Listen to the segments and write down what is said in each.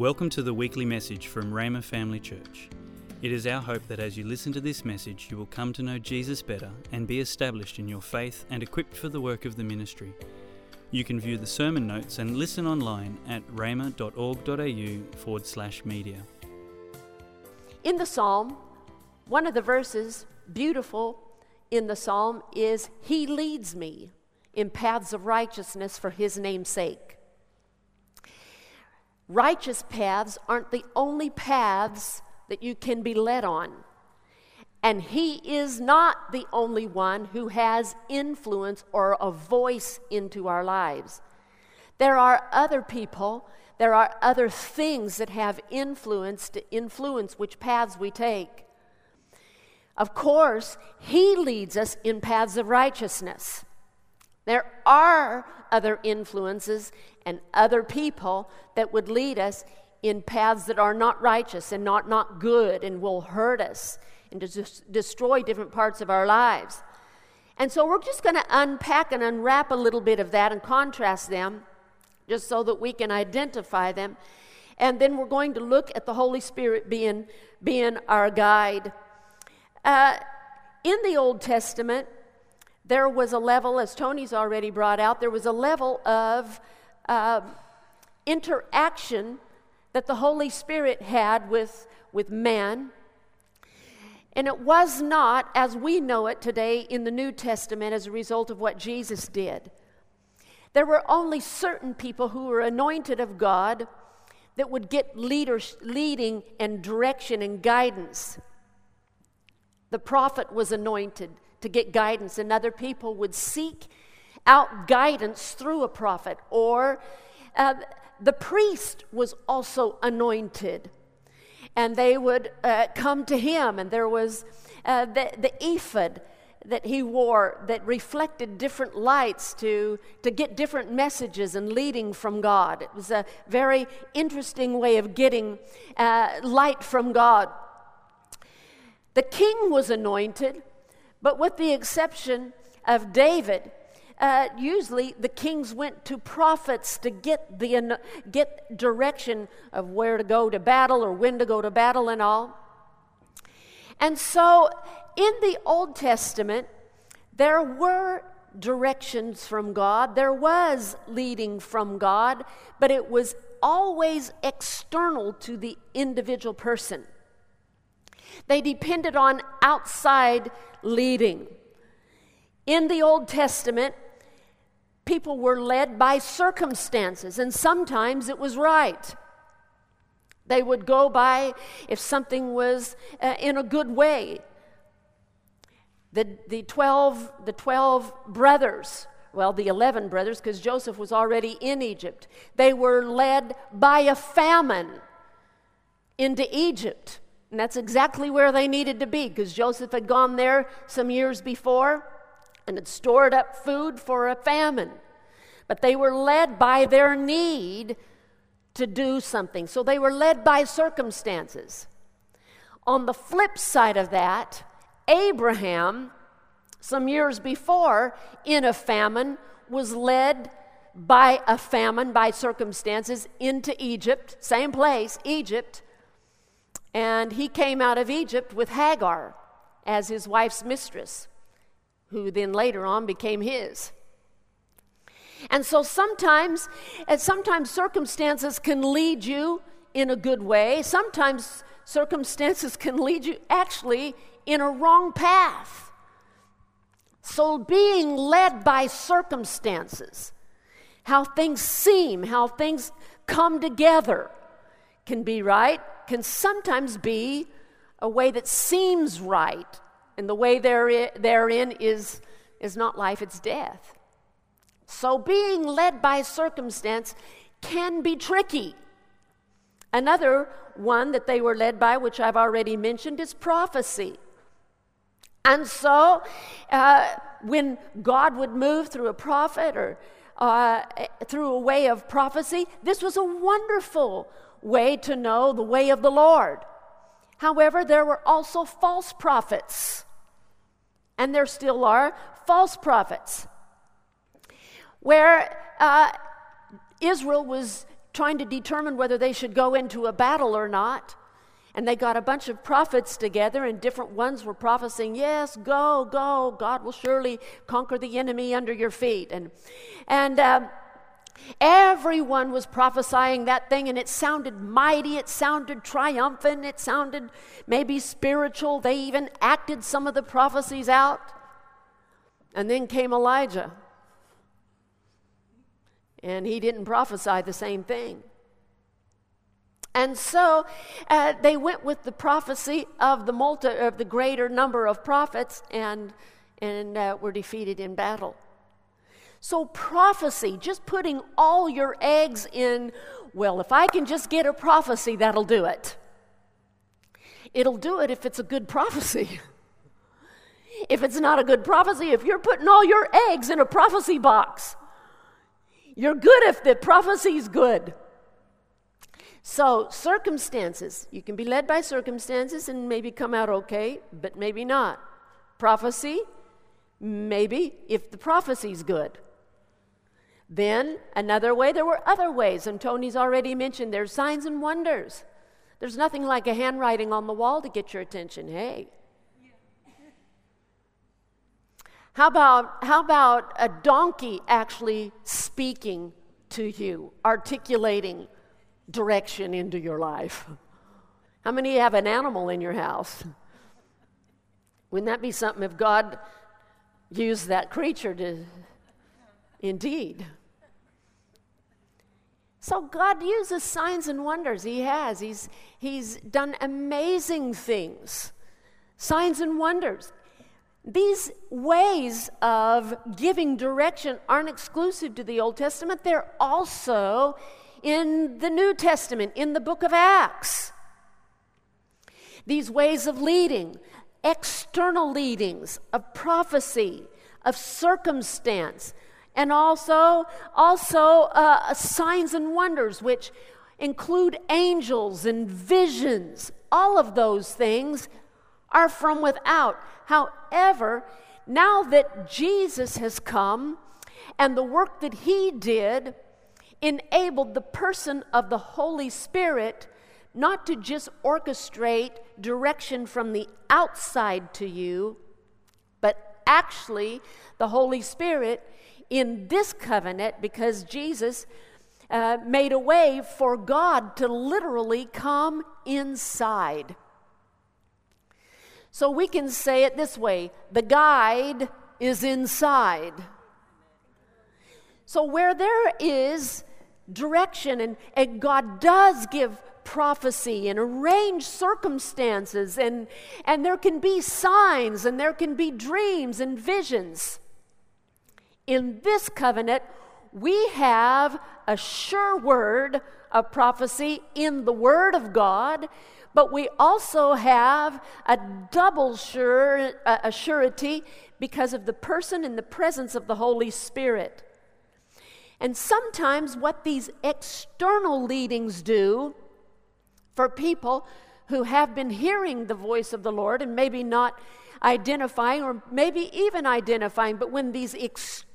Welcome to the weekly message from Rhema Family Church. It is our hope that as you listen to this message, you will come to know Jesus better and be established in your faith and equipped for the work of the ministry. You can view the sermon notes and listen online at rhema.org.au forward slash media. In the psalm, one of the verses, beautiful in the psalm, is He leads me in paths of righteousness for His name's sake. Righteous paths aren't the only paths that you can be led on. And He is not the only one who has influence or a voice into our lives. There are other people, there are other things that have influence to influence which paths we take. Of course, He leads us in paths of righteousness. There are other influences and other people that would lead us in paths that are not righteous and not, not good and will hurt us and to destroy different parts of our lives. And so we're just going to unpack and unwrap a little bit of that and contrast them just so that we can identify them. And then we're going to look at the Holy Spirit being, being our guide. Uh, in the Old Testament, there was a level, as Tony's already brought out, there was a level of uh, interaction that the Holy Spirit had with, with man. And it was not as we know it today in the New Testament as a result of what Jesus did. There were only certain people who were anointed of God that would get leaders, leading and direction and guidance. The prophet was anointed to get guidance, and other people would seek out guidance through a prophet. Or uh, the priest was also anointed, and they would uh, come to him, and there was uh, the, the ephod that he wore that reflected different lights to, to get different messages and leading from God. It was a very interesting way of getting uh, light from God. The king was anointed, but with the exception of David, uh, usually the kings went to prophets to get, the, get direction of where to go to battle or when to go to battle and all. And so in the Old Testament, there were directions from God, there was leading from God, but it was always external to the individual person. They depended on outside leading. In the Old Testament, people were led by circumstances, and sometimes it was right. They would go by if something was uh, in a good way. The, the, 12, the 12 brothers, well, the 11 brothers, because Joseph was already in Egypt, they were led by a famine into Egypt. And that's exactly where they needed to be because Joseph had gone there some years before and had stored up food for a famine. But they were led by their need to do something. So they were led by circumstances. On the flip side of that, Abraham, some years before, in a famine, was led by a famine, by circumstances, into Egypt, same place, Egypt and he came out of Egypt with Hagar as his wife's mistress, who then later on became his. And so sometimes, and sometimes circumstances can lead you in a good way. Sometimes circumstances can lead you actually in a wrong path. So being led by circumstances, how things seem, how things come together, can be right, can sometimes be a way that seems right, and the way therein is, is not life, it's death. So being led by circumstance can be tricky. Another one that they were led by, which I've already mentioned, is prophecy. And so, uh, when God would move through a prophet or uh, through a way of prophecy, this was a wonderful way to know the way of the Lord. However, there were also false prophets, and there still are false prophets. Where uh, Israel was trying to determine whether they should go into a battle or not. And they got a bunch of prophets together, and different ones were prophesying, Yes, go, go. God will surely conquer the enemy under your feet. And, and um, everyone was prophesying that thing, and it sounded mighty, it sounded triumphant, it sounded maybe spiritual. They even acted some of the prophecies out. And then came Elijah. And he didn't prophesy the same thing. And so uh, they went with the prophecy of the multi, of the greater number of prophets and, and uh, were defeated in battle. So, prophecy, just putting all your eggs in, well, if I can just get a prophecy, that'll do it. It'll do it if it's a good prophecy. if it's not a good prophecy, if you're putting all your eggs in a prophecy box, you're good if the prophecy's good. So, circumstances, you can be led by circumstances and maybe come out okay, but maybe not. Prophecy, maybe if the prophecy's good. Then, another way, there were other ways, and Tony's already mentioned there's signs and wonders. There's nothing like a handwriting on the wall to get your attention. Hey. How about, how about a donkey actually speaking to you, articulating direction into your life. How many have an animal in your house? Wouldn't that be something if God used that creature to, indeed? So God uses signs and wonders. He has. He's, he's done amazing things. Signs and wonders. These ways of giving direction aren't exclusive to the Old Testament, they're also in the New Testament, in the book of Acts. These ways of leading, external leadings, of prophecy, of circumstance, and also, also uh, signs and wonders, which include angels and visions. All of those things are from without. However, now that Jesus has come and the work that he did, enabled the person of the Holy Spirit not to just orchestrate direction from the outside to you, but actually the Holy Spirit in this covenant, because Jesus uh, made a way for God to literally come inside. So we can say it this way the guide is inside. So where there is direction, and, and God does give prophecy and arrange circumstances, and, and there can be signs, and there can be dreams and visions. In this covenant, we have a sure word of prophecy in the Word of God, but we also have a double sure, a surety because of the person and the presence of the Holy Spirit. And sometimes, what these external leadings do for people who have been hearing the voice of the Lord and maybe not identifying or maybe even identifying, but when these external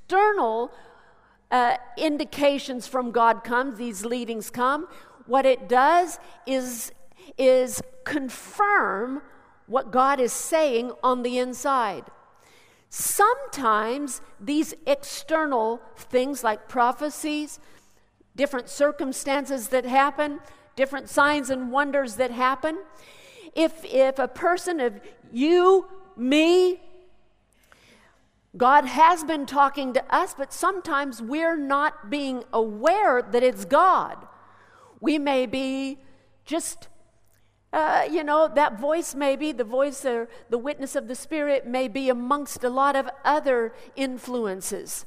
uh, indications from God come, these leadings come, what it does is, is confirm what God is saying on the inside. Sometimes these external things like prophecies, different circumstances that happen, different signs and wonders that happen, if, if a person of you, me, God has been talking to us, but sometimes we're not being aware that it's God. We may be just uh, you know, that voice may be the voice or the witness of the Spirit may be amongst a lot of other influences.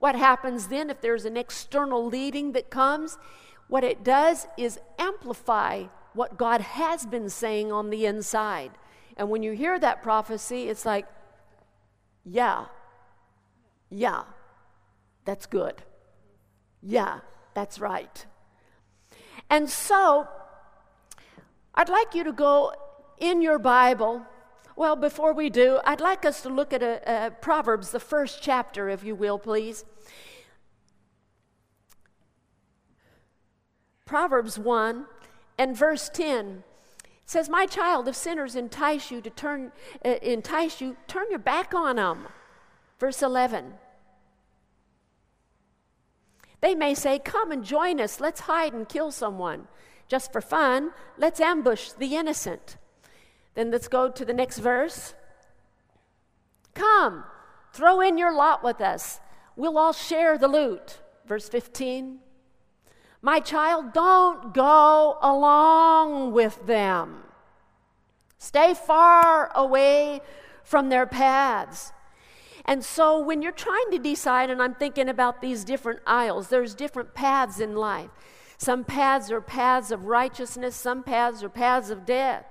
What happens then if there's an external leading that comes? What it does is amplify what God has been saying on the inside. And when you hear that prophecy, it's like, yeah, yeah, that's good. Yeah, that's right. And so, I'd like you to go in your Bible. Well, before we do, I'd like us to look at a, a Proverbs, the first chapter, if you will, please. Proverbs 1 and verse 10 says, My child, if sinners entice you to turn, uh, entice you, turn your back on them. Verse 11. They may say, Come and join us. Let's hide and kill someone. Just for fun, let's ambush the innocent. Then let's go to the next verse. Come, throw in your lot with us. We'll all share the loot. Verse 15. My child, don't go along with them. Stay far away from their paths. And so when you're trying to decide, and I'm thinking about these different aisles, there's different paths in life. Some paths are paths of righteousness, some paths are paths of death.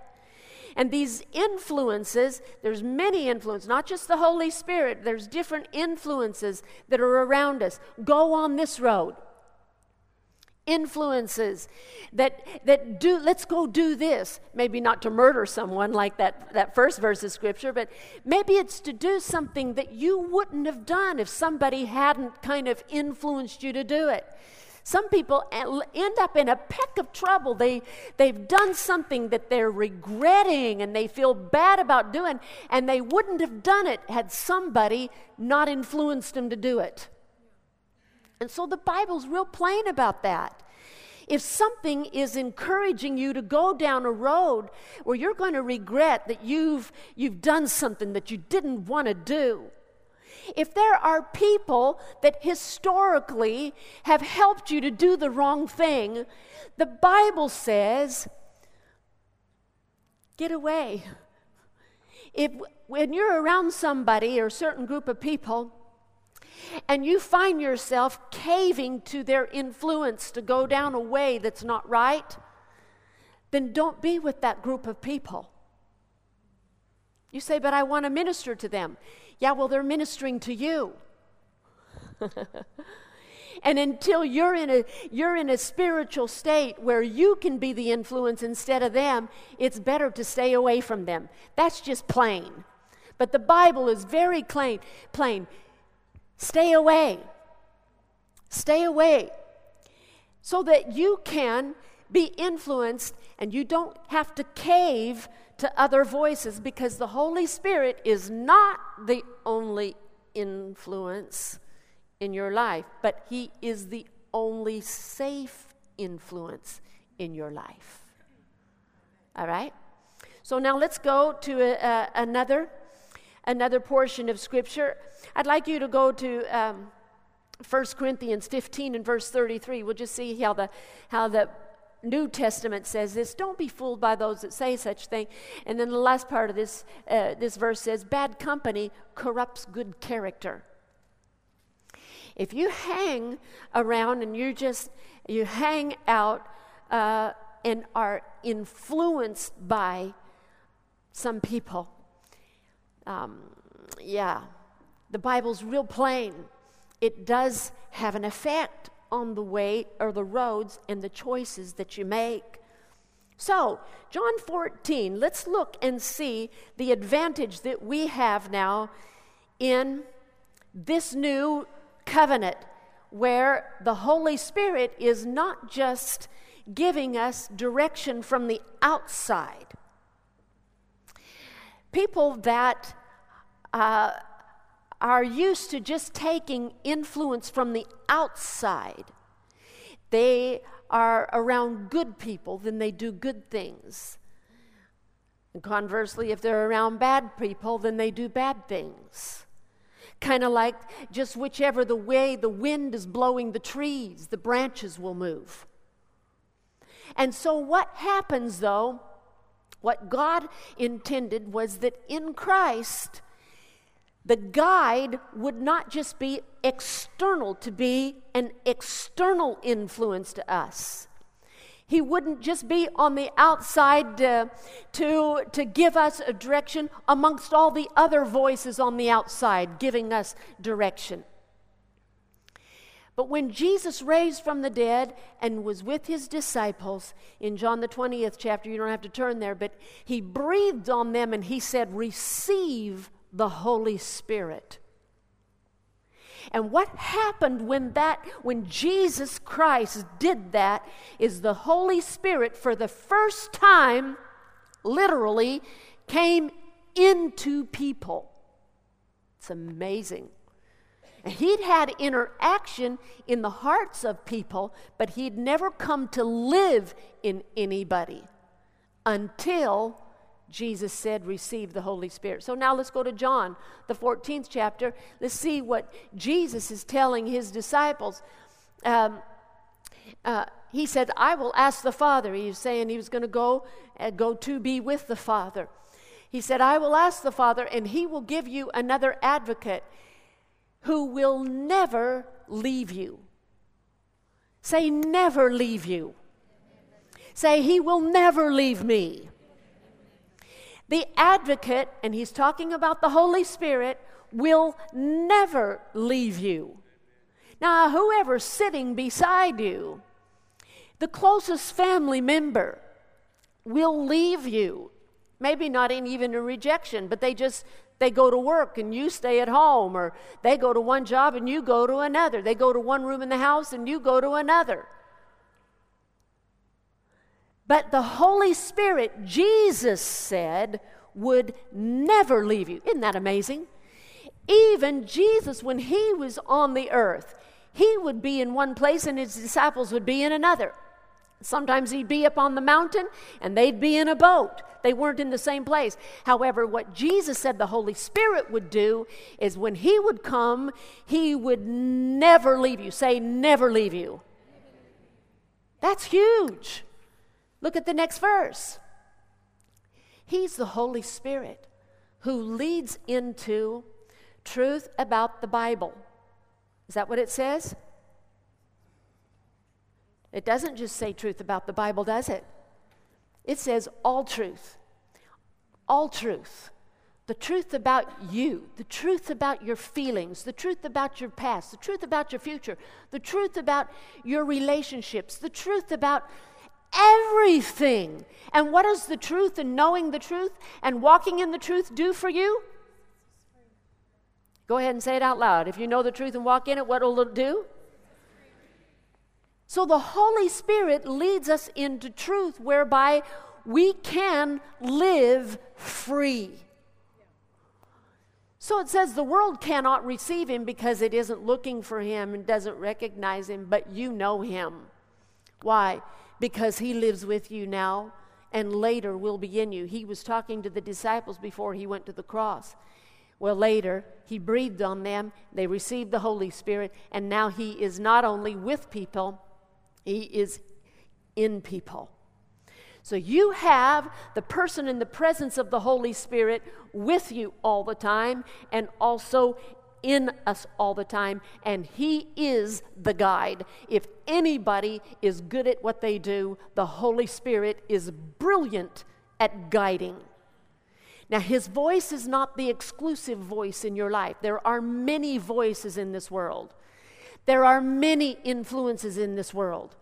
And these influences, there's many influences, not just the Holy Spirit, there's different influences that are around us. Go on this road influences that that do let's go do this. Maybe not to murder someone like that that first verse of scripture but maybe it's to do something that you wouldn't have done if somebody hadn't kind of influenced you to do it. Some people end up in a peck of trouble. They they've done something that they're regretting and they feel bad about doing and they wouldn't have done it had somebody not influenced them to do it and so the Bible's real plain about that. If something is encouraging you to go down a road where you're going to regret that you've, you've done something that you didn't want to do, if there are people that historically have helped you to do the wrong thing, the Bible says, get away. If, when you're around somebody or a certain group of people, and you find yourself caving to their influence to go down a way that's not right, then don't be with that group of people. You say, but I want to minister to them. Yeah, well, they're ministering to you. and until you're in a you're in a spiritual state where you can be the influence instead of them it's better to stay away from them that's just plain but the bible is very plain plain Stay away. Stay away so that you can be influenced and you don't have to cave to other voices because the Holy Spirit is not the only influence in your life, but He is the only safe influence in your life. All right? So now let's go to a, a, another another portion of Scripture. I'd like you to go to um, 1 Corinthians 15 and verse 33. We'll just see how the, how the New Testament says this. Don't be fooled by those that say such thing. And then the last part of this, uh, this verse says, bad company corrupts good character. If you hang around and you just, you hang out uh, and are influenced by some people, um, yeah, the Bible's real plain. It does have an effect on the way or the roads and the choices that you make. So, John 14, let's look and see the advantage that we have now in this new covenant where the Holy Spirit is not just giving us direction from the outside, people that uh, are used to just taking influence from the outside, they are around good people, then they do good things. And conversely, if they're around bad people, then they do bad things. Kind of like just whichever the way the wind is blowing the trees, the branches will move. And so, what happens though? What God intended was that in Christ, the guide would not just be external to be an external influence to us. He wouldn't just be on the outside uh, to, to give us a direction amongst all the other voices on the outside giving us direction. But when Jesus raised from the dead and was with his disciples in John the 20th chapter, you don't have to turn there, but he breathed on them and he said, Receive the Holy Spirit. And what happened when that when Jesus Christ did that is the Holy Spirit for the first time literally came into people. It's amazing. He'd had interaction in the hearts of people, but he'd never come to live in anybody until Jesus said, Receive the Holy Spirit. So now let's go to John, the 14th chapter. Let's see what Jesus is telling his disciples. Um, uh, he said, I will ask the Father. He was saying he was going to go, uh, go to be with the Father. He said, I will ask the Father, and he will give you another advocate who will never leave you. Say, never leave you. Say, He will never leave me. The advocate, and he's talking about the Holy Spirit, will never leave you. Now, whoever's sitting beside you, the closest family member, will leave you. Maybe not in even a rejection, but they just they go to work and you stay at home, or they go to one job and you go to another. They go to one room in the house and you go to another. But the Holy Spirit, Jesus said, would never leave you. Isn't that amazing? Even Jesus, when he was on the earth, he would be in one place and his disciples would be in another. Sometimes he'd be up on the mountain and they'd be in a boat. They weren't in the same place. However, what Jesus said the Holy Spirit would do is when he would come, he would never leave you. Say, never leave you. That's huge. Look at the next verse. He's the Holy Spirit who leads into truth about the Bible. Is that what it says? It doesn't just say truth about the Bible, does it? It says all truth. All truth. The truth about you, the truth about your feelings, the truth about your past, the truth about your future, the truth about your relationships, the truth about everything. And what does the truth and knowing the truth and walking in the truth do for you? Go ahead and say it out loud. If you know the truth and walk in it, what will it do? So the Holy Spirit leads us into truth whereby we can live free. So it says the world cannot receive him because it isn't looking for him and doesn't recognize him, but you know him. Why? Because he lives with you now and later will be in you. He was talking to the disciples before he went to the cross. Well, later, he breathed on them, they received the Holy Spirit, and now he is not only with people, he is in people. So you have the person in the presence of the Holy Spirit with you all the time and also in us all the time, and He is the guide. If anybody is good at what they do, the Holy Spirit is brilliant at guiding. Now, His voice is not the exclusive voice in your life. There are many voices in this world. There are many influences in this world,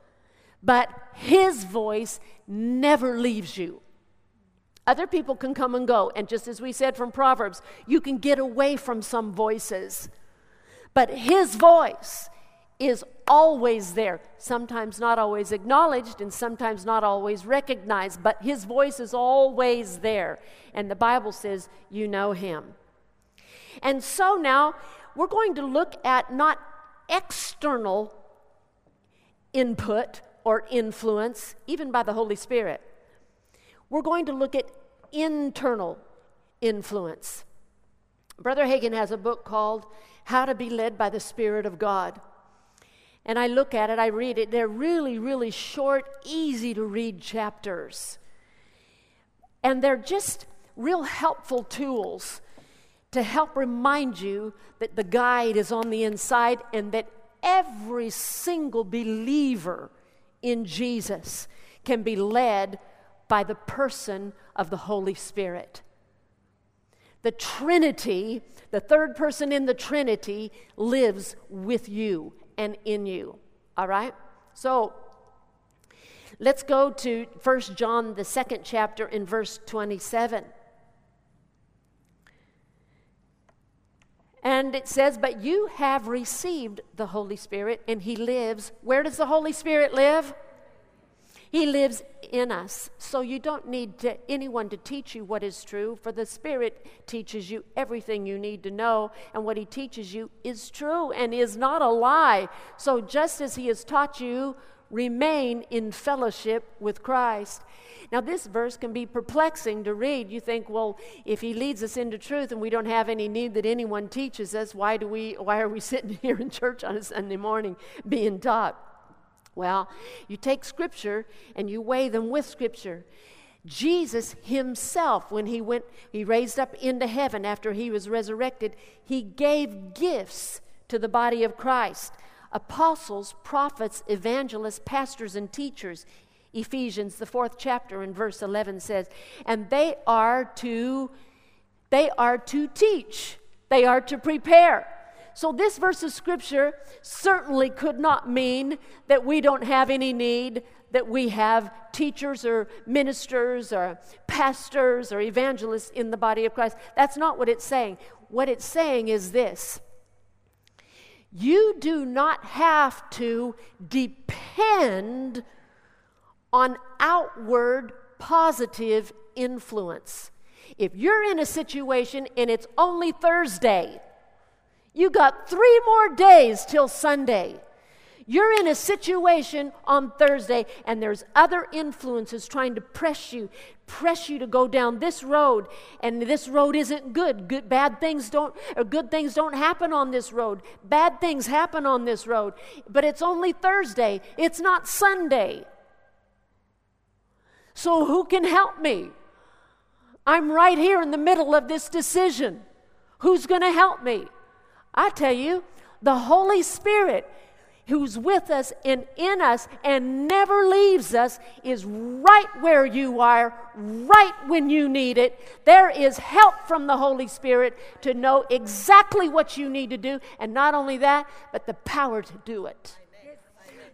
but His voice never leaves you. Other people can come and go, and just as we said from Proverbs, you can get away from some voices. But His voice is always there, sometimes not always acknowledged and sometimes not always recognized, but His voice is always there. And the Bible says, You know Him. And so now we're going to look at not external input or influence, even by the Holy Spirit. We're going to look at internal influence. Brother Hagin has a book called How to Be Led by the Spirit of God. And I look at it, I read it. They're really, really short, easy to read chapters. And they're just real helpful tools to help remind you that the guide is on the inside and that every single believer in Jesus can be led by the person of the Holy Spirit. The Trinity, the third person in the Trinity, lives with you and in you. All right? So, let's go to 1 John, the second chapter, in verse 27. And it says, But you have received the Holy Spirit, and He lives. Where does the Holy Spirit live? He lives in us. So you don't need to, anyone to teach you what is true, for the Spirit teaches you everything you need to know, and what He teaches you is true and is not a lie. So just as He has taught you, remain in fellowship with Christ. Now, this verse can be perplexing to read. You think, well, if he leads us into truth and we don't have any need that anyone teaches us, why, do we, why are we sitting here in church on a Sunday morning being taught? Well, you take Scripture and you weigh them with Scripture. Jesus himself, when he went, he raised up into heaven after he was resurrected, he gave gifts to the body of Christ apostles, prophets, evangelists, pastors, and teachers. Ephesians, the fourth chapter, in verse 11 says, and they are to they are to teach, they are to prepare. So, this verse of scripture certainly could not mean that we don't have any need, that we have teachers or ministers or pastors or evangelists in the body of Christ. That's not what it's saying. What it's saying is this you do not have to depend on outward positive influence. If you're in a situation and it's only Thursday, you got three more days till Sunday. You're in a situation on Thursday, and there's other influences trying to press you, press you to go down this road, and this road isn't good. Good, bad things don't, or good things don't happen on this road. Bad things happen on this road, but it's only Thursday. It's not Sunday. So who can help me? I'm right here in the middle of this decision. Who's going to help me? I tell you, the Holy Spirit who's with us and in us and never leaves us is right where you are, right when you need it. There is help from the Holy Spirit to know exactly what you need to do, and not only that, but the power to do it.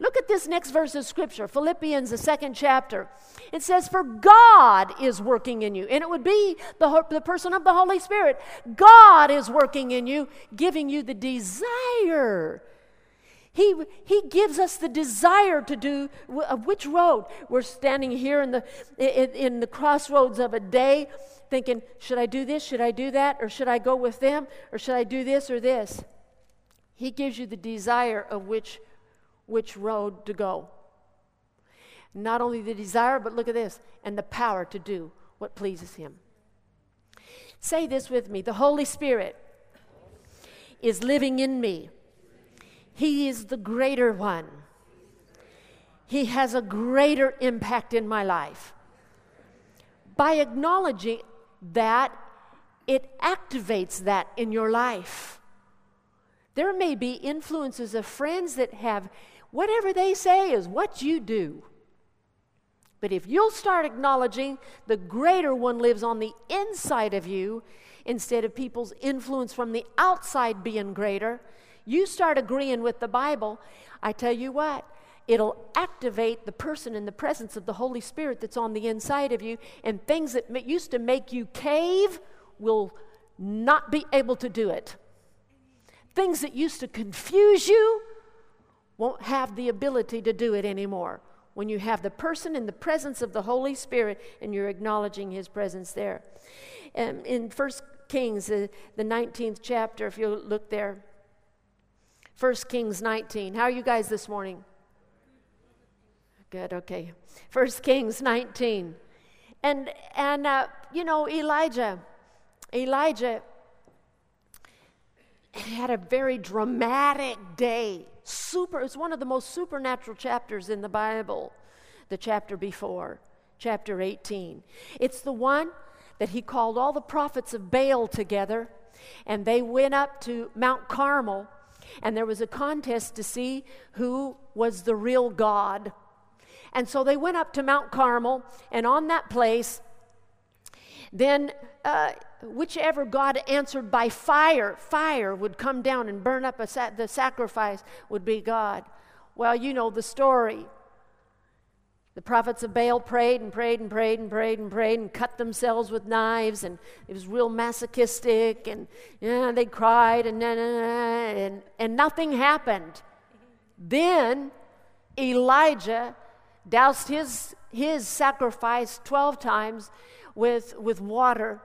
Look at this next verse of Scripture, Philippians, the second chapter. It says, For God is working in you. And it would be the, the person of the Holy Spirit. God is working in you, giving you the desire. He, he gives us the desire to do uh, which road. We're standing here in the, in, in the crossroads of a day thinking, should I do this? Should I do that? Or should I go with them? Or should I do this or this? He gives you the desire of which which road to go. Not only the desire, but look at this, and the power to do what pleases Him. Say this with me the Holy Spirit is living in me. He is the greater one. He has a greater impact in my life. By acknowledging that, it activates that in your life. There may be influences of friends that have Whatever they say is what you do. But if you'll start acknowledging the greater one lives on the inside of you, instead of people's influence from the outside being greater, you start agreeing with the Bible, I tell you what, it'll activate the person in the presence of the Holy Spirit that's on the inside of you, and things that used to make you cave will not be able to do it. Things that used to confuse you won't have the ability to do it anymore. When you have the person in the presence of the Holy Spirit and you're acknowledging his presence there. Um, in 1 Kings, uh, the 19th chapter, if you look there, 1 Kings 19. How are you guys this morning? Good, okay. 1 Kings 19. And, and uh, you know, Elijah, Elijah had a very dramatic day super, it's one of the most supernatural chapters in the Bible, the chapter before, chapter 18. It's the one that he called all the prophets of Baal together, and they went up to Mount Carmel, and there was a contest to see who was the real God. And so they went up to Mount Carmel, and on that place, then uh, whichever God answered by fire, fire would come down and burn up sa- the sacrifice would be God. Well, you know the story. The prophets of Baal prayed and prayed and prayed and prayed and prayed and cut themselves with knives, and it was real masochistic, and know, they cried, and, and, and nothing happened. Then Elijah doused his, his sacrifice 12 times with, with water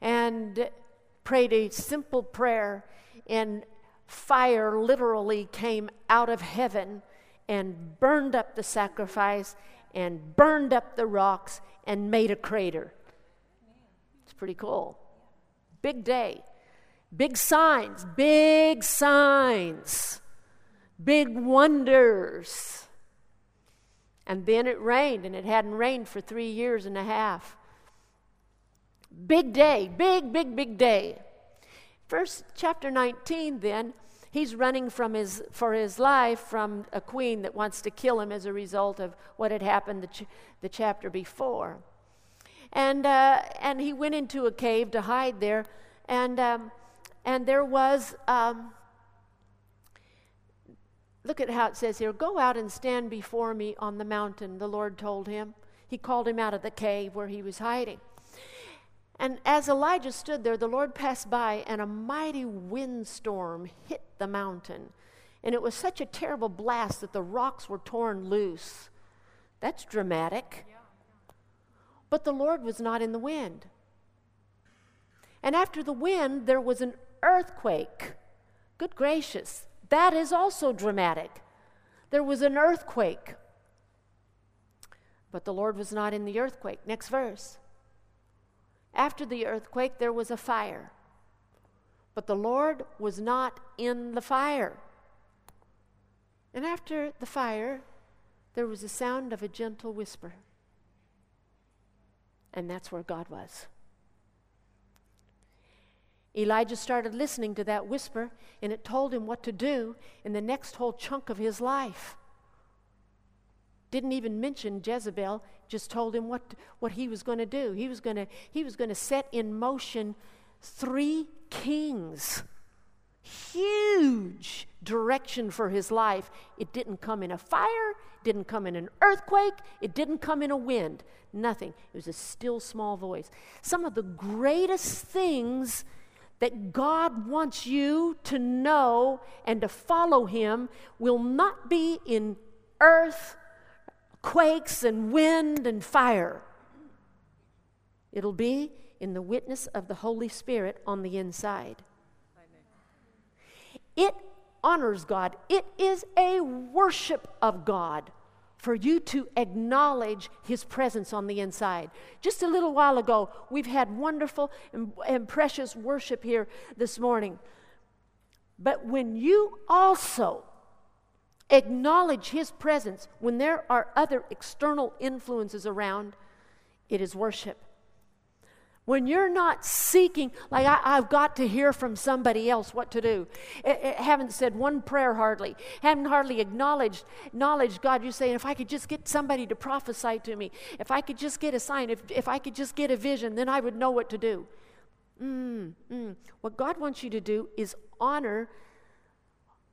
and prayed a simple prayer, and fire literally came out of heaven and burned up the sacrifice and burned up the rocks and made a crater. It's pretty cool. Big day. Big signs, big signs, big wonders. And then it rained, and it hadn't rained for three years and a half. Big day, big, big, big day. First, chapter 19, then, he's running from his, for his life from a queen that wants to kill him as a result of what had happened the, ch- the chapter before. And, uh, and he went into a cave to hide there, and, um, and there was, um, look at how it says here go out and stand before me on the mountain, the Lord told him. He called him out of the cave where he was hiding. And as Elijah stood there, the Lord passed by, and a mighty windstorm hit the mountain. And it was such a terrible blast that the rocks were torn loose. That's dramatic. But the Lord was not in the wind. And after the wind, there was an earthquake. Good gracious. That is also dramatic. There was an earthquake. But the Lord was not in the earthquake. Next verse. After the earthquake, there was a fire. But the Lord was not in the fire. And after the fire, there was a sound of a gentle whisper. And that's where God was. Elijah started listening to that whisper, and it told him what to do in the next whole chunk of his life. Didn't even mention Jezebel, just told him what, what he was going to do. He was going to set in motion three kings. Huge direction for his life. It didn't come in a fire, didn't come in an earthquake, it didn't come in a wind. Nothing. It was a still small voice. Some of the greatest things that God wants you to know and to follow Him will not be in earth quakes and wind and fire. It'll be in the witness of the Holy Spirit on the inside. It honors God, it is a worship of God for you to acknowledge His presence on the inside. Just a little while ago, we've had wonderful and, precious worship here this morning. But when you also acknowledge His presence when there are other external influences around, it is worship. When you're not seeking, like I, have got to hear from somebody else what to do. I, I haven't said one prayer hardly. Haven't hardly acknowledged, acknowledged God. You're saying, if I could just get somebody to prophesy to me, if I could just get a sign, if, if I could just get a vision, then I would know what to do. Mm, mm. What God wants you to do is honor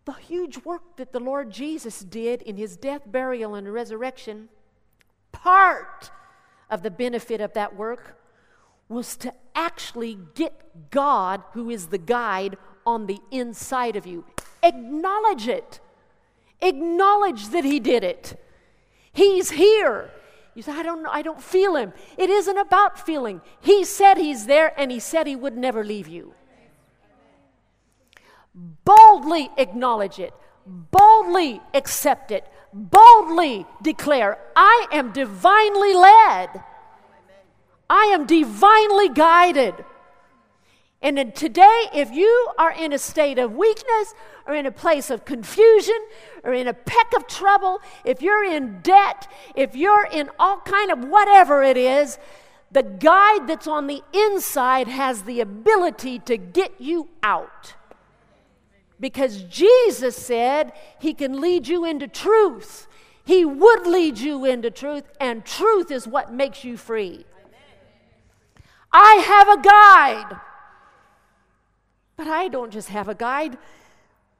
the huge work that the Lord Jesus did in his death, burial, and resurrection, part of the benefit of that work was to actually get God, who is the guide, on the inside of you. Acknowledge it. Acknowledge that he did it. He's here. You say, I don't know, I don't feel him. It isn't about feeling. He said he's there and he said he would never leave you. Boldly acknowledge it, boldly accept it, boldly declare, I am divinely led. I am divinely guided. And today, if you are in a state of weakness or in a place of confusion or in a peck of trouble, if you're in debt, if you're in all kind of whatever it is, the guide that's on the inside has the ability to get you out. Because Jesus said he can lead you into truth. He would lead you into truth, and truth is what makes you free. I have a guide. But I don't just have a guide,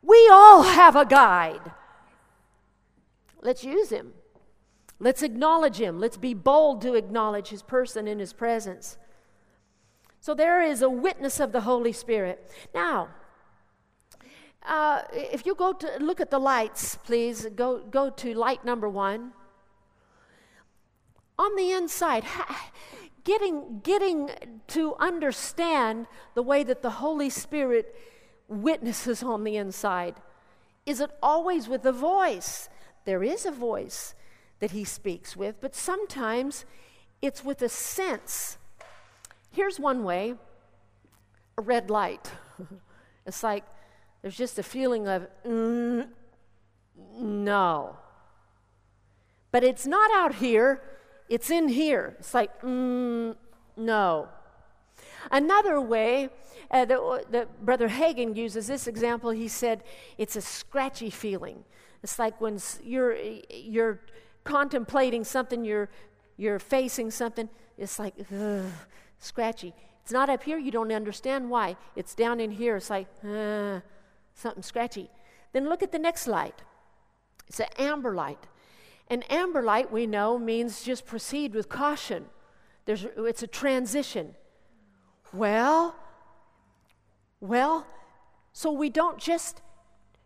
we all have a guide. Let's use him. Let's acknowledge him. Let's be bold to acknowledge his person in his presence. So there is a witness of the Holy Spirit. Now, uh, if you go to look at the lights, please go, go to light number one. On the inside, getting, getting to understand the way that the Holy Spirit witnesses on the inside. Is it always with a voice? There is a voice that he speaks with, but sometimes it's with a sense. Here's one way a red light. it's like there's just a feeling of, mm, no. But it's not out here, it's in here. It's like, mm, no. Another way uh, that, that Brother Hagin uses this example, he said it's a scratchy feeling. It's like when you're, you're contemplating something, you're, you're facing something, it's like ugh, scratchy. It's not up here, you don't understand why. It's down in here, it's like uh, something scratchy. Then look at the next light. It's an amber light. An amber light, we know, means just proceed with caution. There's, it's a transition. Well, well, so we don't just,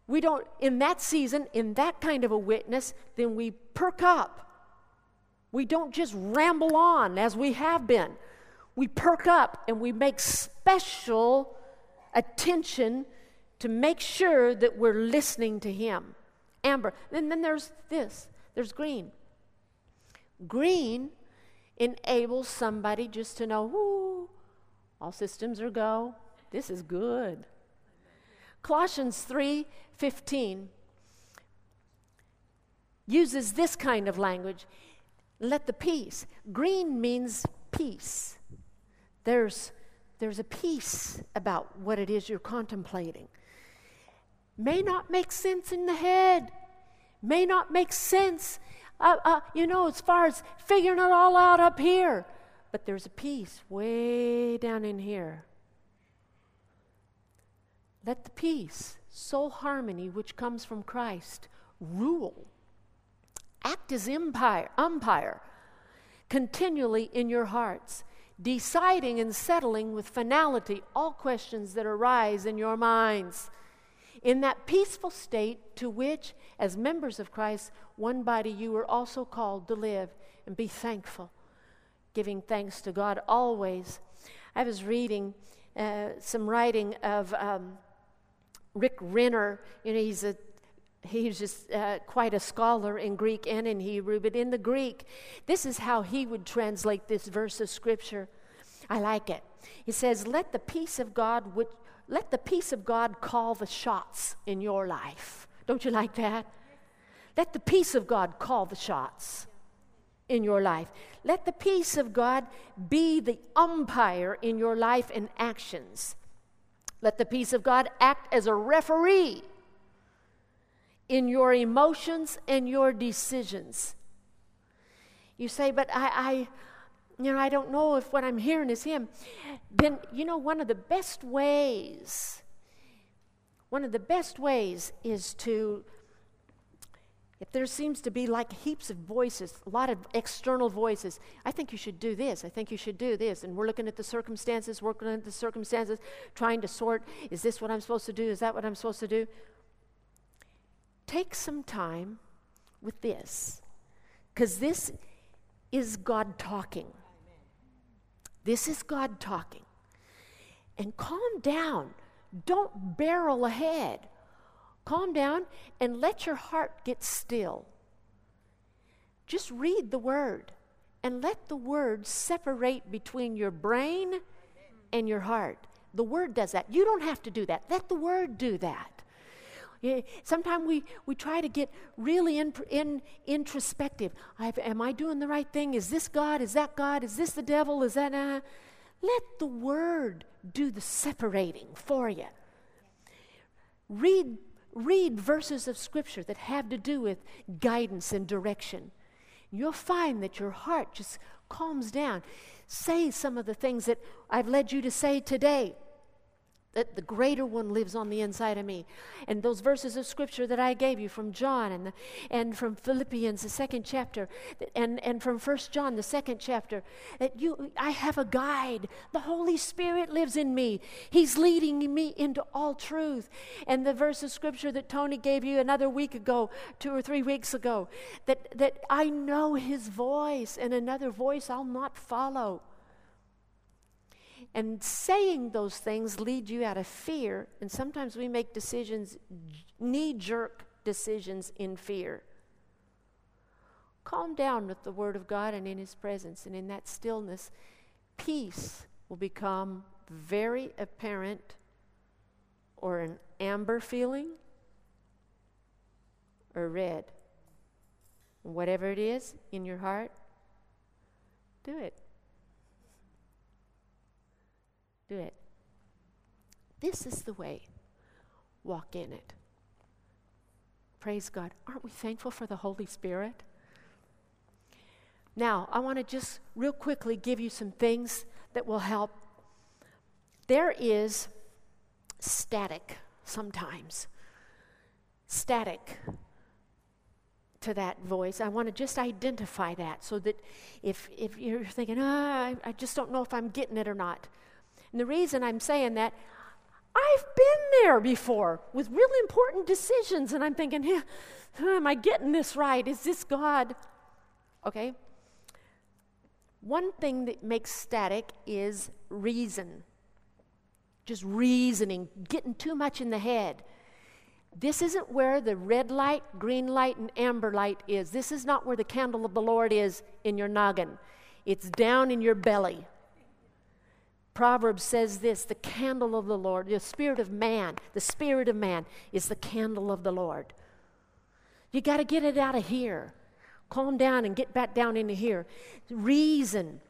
we don't, in that season, in that kind of a witness, then we perk up. We don't just ramble on as we have been. We perk up and we make special attention to make sure that we're listening to Him. Amber. And then there's this there's green. Green enables somebody just to know, whoo, all systems are go. This is good. Colossians 3:15 uses this kind of language. Let the peace. Green means peace. There's there's a peace about what it is you're contemplating. May not make sense in the head, may not make sense, uh, uh, you know, as far as figuring it all out up here. But there's a peace way down in here. Let the peace, soul harmony, which comes from Christ, rule. Act as empire, umpire continually in your hearts, deciding and settling with finality all questions that arise in your minds. In that peaceful state to which, as members of Christ, one body, you are also called to live and be thankful, giving thanks to God always. I was reading uh, some writing of. Um, Rick Renner, you know, he's a he's just uh, quite a scholar in Greek and in Hebrew, but in the Greek, this is how he would translate this verse of scripture. I like it. He says, "Let the peace of God, which, let the peace of God call the shots in your life." Don't you like that? Let the peace of God call the shots in your life. Let the peace of God be the umpire in your life and actions. Let the peace of God act as a referee in your emotions and your decisions. You say, but I, I, you know, I don't know if what I'm hearing is Him. Then, you know, one of the best ways, one of the best ways is to if there seems to be like heaps of voices, a lot of external voices, I think you should do this, I think you should do this. And we're looking at the circumstances, working at the circumstances, trying to sort is this what I'm supposed to do? Is that what I'm supposed to do? Take some time with this, because this is God talking. This is God talking. And calm down. Don't barrel ahead. Calm down and let your heart get still. Just read the word and let the word separate between your brain and your heart. The word does that. You don't have to do that. Let the word do that. Sometimes we, we try to get really in, in, introspective. I've, am I doing the right thing? Is this God? Is that God? Is this the devil? Is that. Uh? Let the word do the separating for you. Read read verses of Scripture that have to do with guidance and direction. You'll find that your heart just calms down. Say some of the things that I've led you to say today. That the greater one lives on the inside of me. And those verses of scripture that I gave you from John and, the, and from Philippians, the second chapter, and, and from First John, the second chapter, that you, I have a guide. The Holy Spirit lives in me. He's leading me into all truth. And the verse of scripture that Tony gave you another week ago, two or three weeks ago, that, that I know his voice, and another voice I'll not follow. And saying those things lead you out of fear, and sometimes we make decisions, knee jerk decisions in fear. Calm down with the Word of God and in His presence, and in that stillness, peace will become very apparent or an amber feeling or red. Whatever it is in your heart, do it. Do it. This is the way. Walk in it. Praise God. Aren't we thankful for the Holy Spirit? Now, I want to just real quickly give you some things that will help. There is static sometimes. Static to that voice. I want to just identify that so that if, if you're thinking, ah, I, I just don't know if I'm getting it or not, and the reason I'm saying that, I've been there before with really important decisions, and I'm thinking, am I getting this right? Is this God? Okay? One thing that makes static is reason. Just reasoning, getting too much in the head. This isn't where the red light, green light, and amber light is. This is not where the candle of the Lord is in your noggin. It's down in your belly. Proverbs says this the candle of the Lord, the spirit of man, the spirit of man is the candle of the Lord. You got to get it out of here. Calm down and get back down into here. Reason.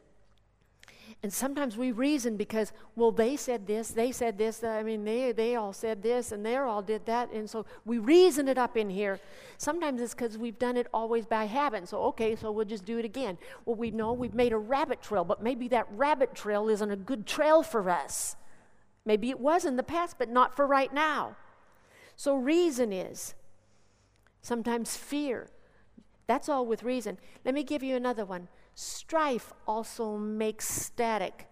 And sometimes we reason because, well, they said this, they said this, uh, I mean, they, they all said this, and they all did that. And so we reason it up in here. Sometimes it's because we've done it always by habit. So, okay, so we'll just do it again. Well, we know we've made a rabbit trail, but maybe that rabbit trail isn't a good trail for us. Maybe it was in the past, but not for right now. So, reason is sometimes fear. That's all with reason. Let me give you another one Strife also makes static.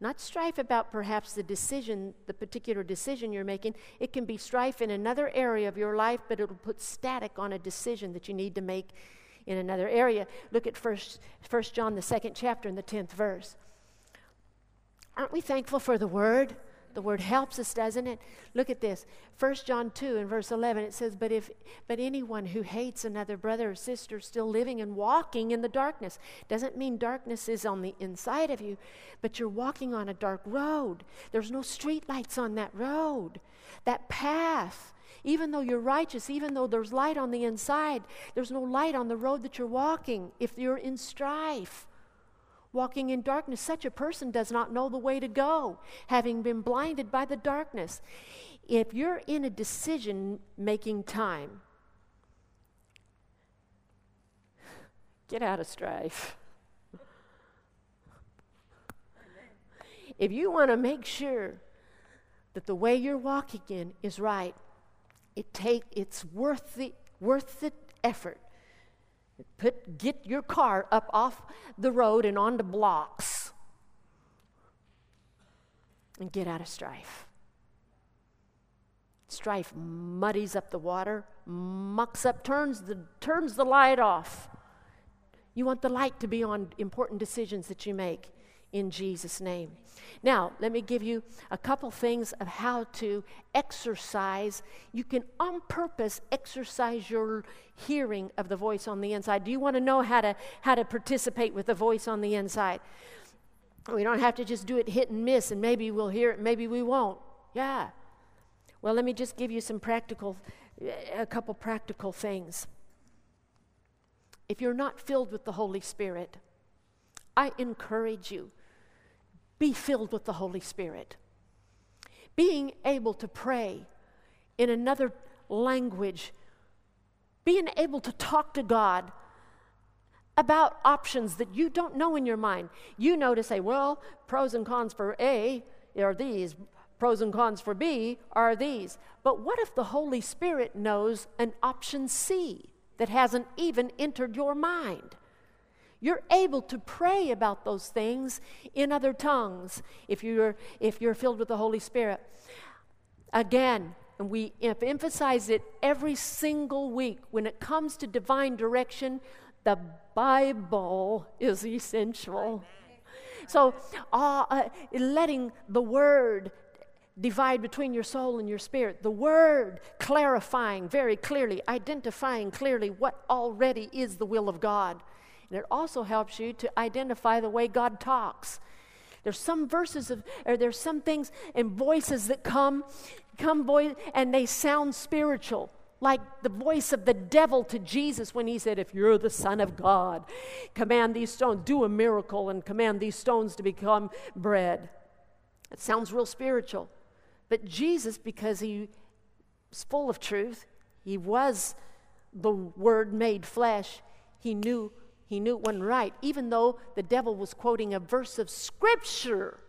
Not strife about perhaps the decision, the particular decision you're making. It can be strife in another area of your life, but it'll put static on a decision that you need to make in another area. Look at First, First John, the second chapter, and the 10th verse. Aren't we thankful for the word? The word helps us, doesn't it? Look at this. 1 John 2 and verse 11 it says, "But if but anyone who hates another brother or sister still living and walking in the darkness doesn't mean darkness is on the inside of you, but you're walking on a dark road. There's no street lights on that road. That path even though you're righteous, even though there's light on the inside, there's no light on the road that you're walking if you're in strife walking in darkness. Such a person does not know the way to go, having been blinded by the darkness. If you're in a decision making time, get out of strife. if you want to make sure that the way you're walking in is right, it take it's worth the worth the effort Put, get your car up off the road and onto blocks and get out of strife. Strife muddies up the water, mucks up, turns the, turns the light off. You want the light to be on important decisions that you make in Jesus' name. Now, let me give you a couple things of how to exercise. You can on purpose exercise your hearing of the voice on the inside. Do you want to know how to how to participate with the voice on the inside? We don't have to just do it hit and miss and maybe we'll hear it, maybe we won't. Yeah. Well, let me just give you some practical a couple practical things. If you're not filled with the Holy Spirit, I encourage you be filled with the Holy Spirit. Being able to pray in another language, being able to talk to God about options that you don't know in your mind. You know to say, well, pros and cons for A are these, pros and cons for B are these. But what if the Holy Spirit knows an option C that hasn't even entered your mind? You're able to pray about those things in other tongues if you're, if you're filled with the Holy Spirit. Again, and we emphasize it every single week when it comes to divine direction, the Bible is essential. So, uh, uh, letting the Word divide between your soul and your spirit, the Word clarifying very clearly, identifying clearly what already is the will of God. It also helps you to identify the way God talks. There's some verses of, or there's some things and voices that come, come voice, and they sound spiritual, like the voice of the devil to Jesus when he said, "If you're the Son of God, command these stones, do a miracle, and command these stones to become bread." It sounds real spiritual, but Jesus, because he was full of truth, he was the Word made flesh. He knew he knew it wasn't right, even though the devil was quoting a verse of Scripture.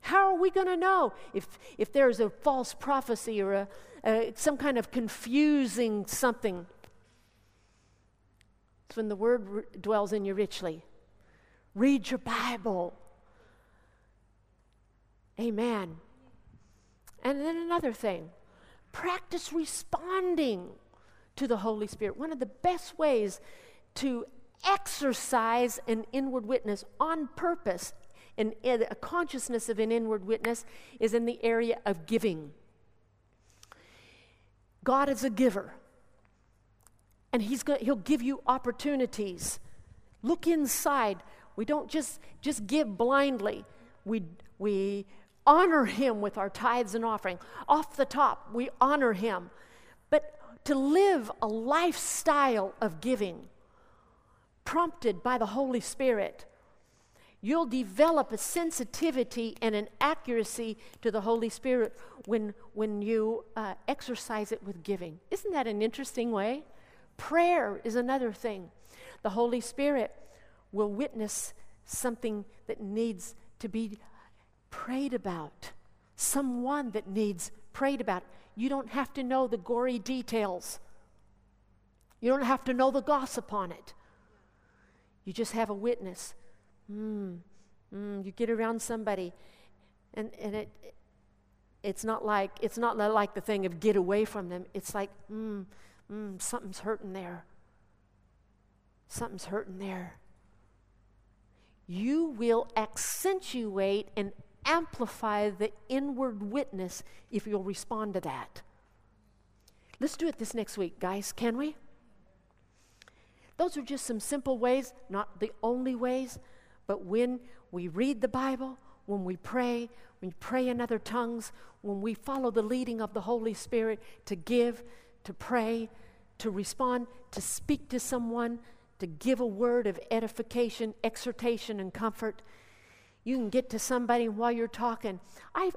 How are we going to know if, if there's a false prophecy or a, a, some kind of confusing something? It's when the word r- dwells in you richly. Read your Bible. Amen. And then another thing practice responding to the Holy Spirit. One of the best ways to exercise an inward witness on purpose and a consciousness of an inward witness is in the area of giving. God is a giver, and he's going, He'll give you opportunities. Look inside. We don't just, just give blindly. We, we honor Him with our tithes and offering. Off the top, we honor Him. To live a lifestyle of giving, prompted by the Holy Spirit, you'll develop a sensitivity and an accuracy to the Holy Spirit when, when you uh, exercise it with giving. Isn't that an interesting way? Prayer is another thing. The Holy Spirit will witness something that needs to be prayed about, someone that needs prayed about. You don't have to know the gory details. You don't have to know the gossip on it. You just have a witness. Mm, mm, you get around somebody, and, and it, it's not like it's not like the thing of get away from them. It's like, mm, mm, something's hurting there. Something's hurting there. You will accentuate and amplify the inward witness if you'll respond to that. Let's do it this next week, guys, can we? Those are just some simple ways, not the only ways, but when we read the Bible, when we pray, when we pray in other tongues, when we follow the leading of the Holy Spirit to give, to pray, to respond, to speak to someone, to give a word of edification, exhortation, and comfort, you can get to somebody while you're talking. I've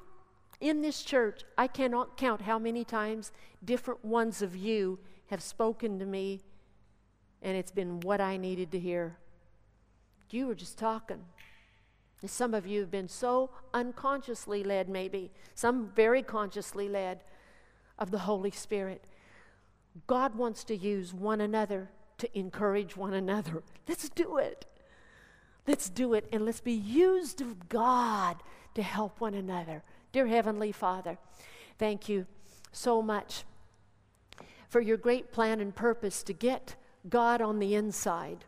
in this church, I cannot count how many times different ones of you have spoken to me, and it's been what I needed to hear. You were just talking. Some of you have been so unconsciously led, maybe, some very consciously led of the Holy Spirit. God wants to use one another to encourage one another. Let's do it. Let's do it and let's be used of God to help one another. Dear Heavenly Father, thank you so much for your great plan and purpose to get God on the inside.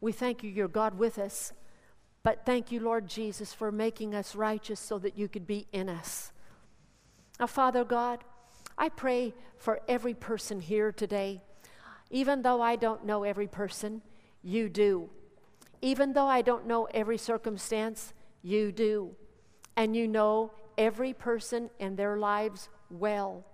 We thank you, you're God with us. But thank you, Lord Jesus, for making us righteous so that you could be in us. Now, Father God, I pray for every person here today. Even though I don't know every person, you do. Even though I don't know every circumstance, you do. And you know every person and their lives well.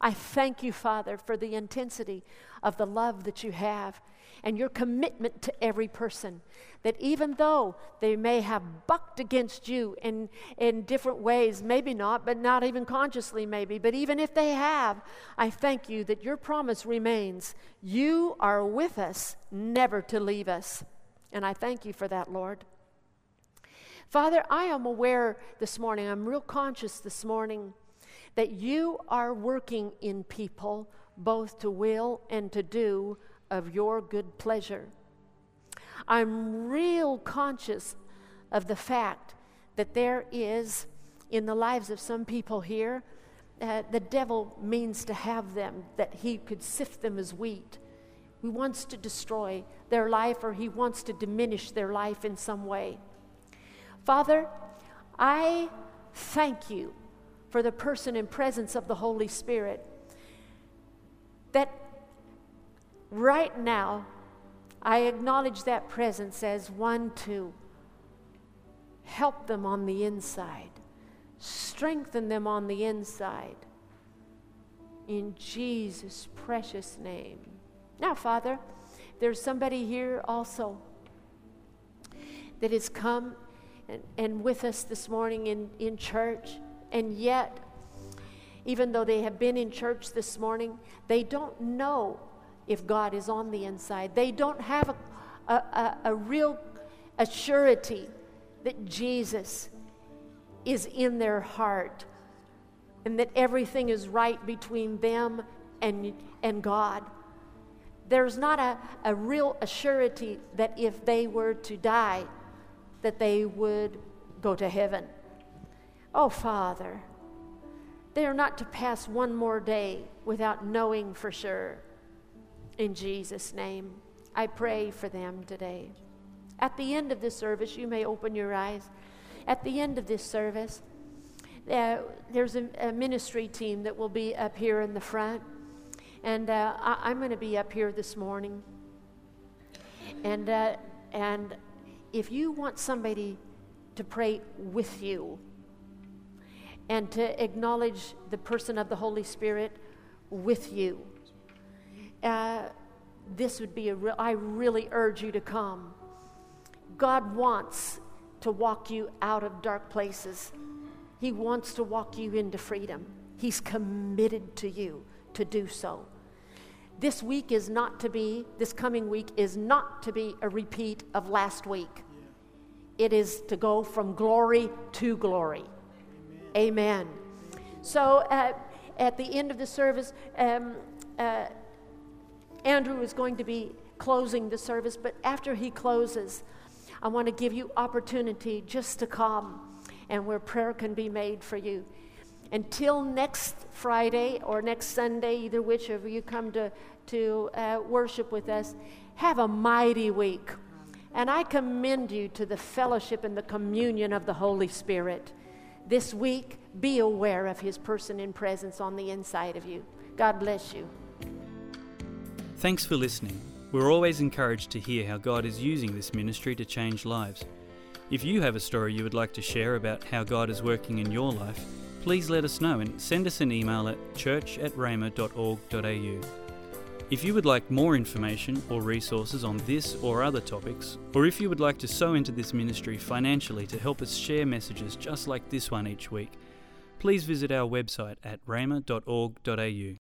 I thank you, Father, for the intensity of the love that you have and your commitment to every person. That even though they may have bucked against you in, in different ways, maybe not, but not even consciously, maybe, but even if they have, I thank you that your promise remains. You are with us, never to leave us. And I thank you for that, Lord. Father, I am aware this morning, I'm real conscious this morning that you are working in people both to will and to do of your good pleasure. I'm real conscious of the fact that there is in the lives of some people here, uh, the devil means to have them, that he could sift them as wheat. He wants to destroy their life or he wants to diminish their life in some way. Father, I thank you for the person and presence of the Holy Spirit. That right now, I acknowledge that presence as one to help them on the inside, strengthen them on the inside. In Jesus' precious name. Now, Father, there's somebody here also that has come and, and with us this morning in, in church and yet, even though they have been in church this morning, they don't know if God is on the inside. They don't have a, a, a real assurity that Jesus is in their heart and that everything is right between them and, and God. There's not a, a real assurity that if they were to die, that they would go to heaven. Oh, Father, they are not to pass one more day without knowing for sure. In Jesus' name, I pray for them today. At the end of this service, you may open your eyes. At the end of this service, uh, there's a, a, ministry team that will be up here in the front. And uh, I, am going to be up here this morning. And, uh, and if you want somebody to pray with you, and to acknowledge the person of the Holy Spirit with you. Uh, this would be a real, I really urge you to come. God wants to walk you out of dark places. He wants to walk you into freedom. He's committed to you to do so. This week is not to be, this coming week is not to be a repeat of last week. It is to go from glory to glory. Amen. So uh, at the end of the service, um, uh, Andrew is going to be closing the service, but after he closes, I want to give you opportunity just to come and where prayer can be made for you. Until next Friday or next Sunday, either which of you come to, to uh, worship with us, have a mighty week. And I commend you to the fellowship and the communion of the Holy Spirit this week, be aware of His person and presence on the inside of you. God bless you. Thanks for listening. We're always encouraged to hear how God is using this ministry to change lives. If you have a story you would like to share about how God is working in your life, please let us know and send us an email at church at rhema.org.au. If you would like more information or resources on this or other topics, or if you would like to sow into this ministry financially to help us share messages just like this one each week, please visit our website at rhema.org.au.